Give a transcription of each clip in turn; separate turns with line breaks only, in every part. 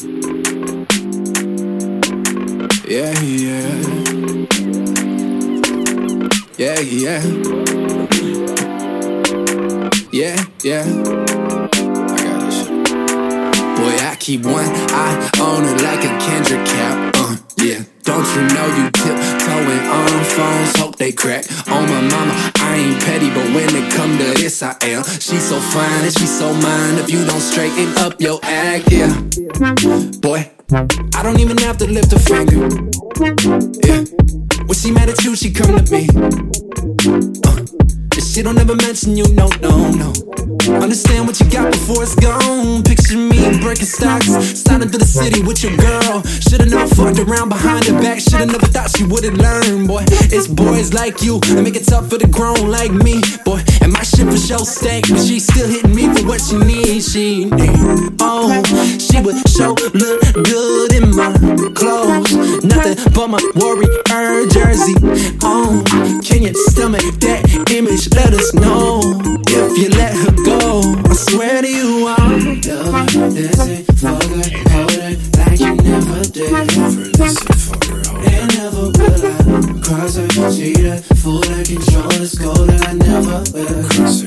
Yeah, yeah. Yeah, yeah. Yeah, yeah. I got this. Boy, I keep one eye on it like a Kendrick cap. Uh, yeah. Don't you know you tiptoeing on phones? Hope they crack. On my mama, I ain't petty, but when it come to this, I am. She's so fine and she's so mine. If you don't straighten up your act, yeah. Boy, I don't even have to lift a finger. Yeah. When she mad at you, she come to me. Uh, and she don't ever mention you, no, no, no. Understand what you got before it's gone. Picture me Birkenstocks, sliding through the city with your girl. Should've never fucked around behind her back. Should've never thought she would've learned, boy. It's boys like you that make it tough for the grown like me, boy. And my shit for show stank, but she still hitting me for what she needs. She need, oh, she would show look good in my clothes. Nothing but my warrior jersey. Oh, can you stomach that image? Let us know if you let her go. I swear to you, I'll
Love her, cross her, cheat her, fool her, control her, scold her. I never will.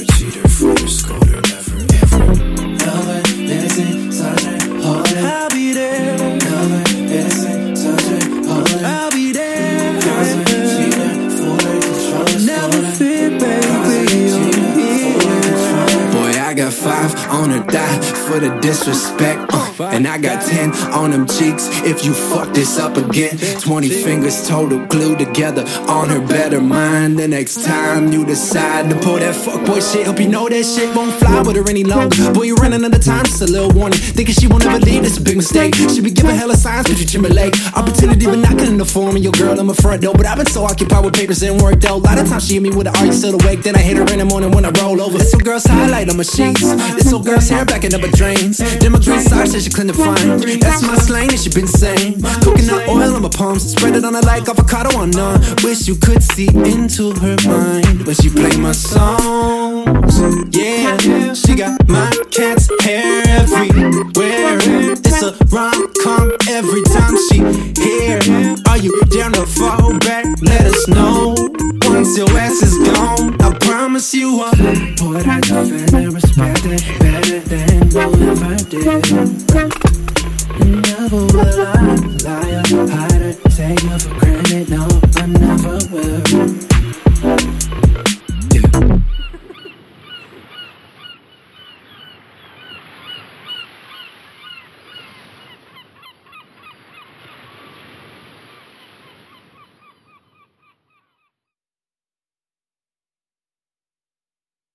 Five on a die for the disrespect. uh, and I got ten on them cheeks if you fuck this up again. Twenty fingers total glued together on her better mind. The next time you decide to pull that fuckboy shit, hope you know that shit won't fly with her any longer. Boy, you running out of time, just a little warning. Thinking she won't ever leave, that's a big mistake. She be giving hella signs, but you Timberlake. Opportunity, but knocking in the form of your girl in my front door. But I've been so occupied with papers and work though. A lot of times she hit me with an are you still awake? Then I hit her in the morning when I roll over. This old girl's highlight on my This old girl's hair backing up her drains. Then my green socks that she couldn't find. That's my slang that she been saying. Coconut oil on my palms, spread it on her like avocado on none. Wish you could see into her mind when she play my songs. Yeah, she got my cat's hair everywhere. It's a rom com every time she here. Are you down to fall back? Let us know. You I'll
Put her love and respect it better than you ever did.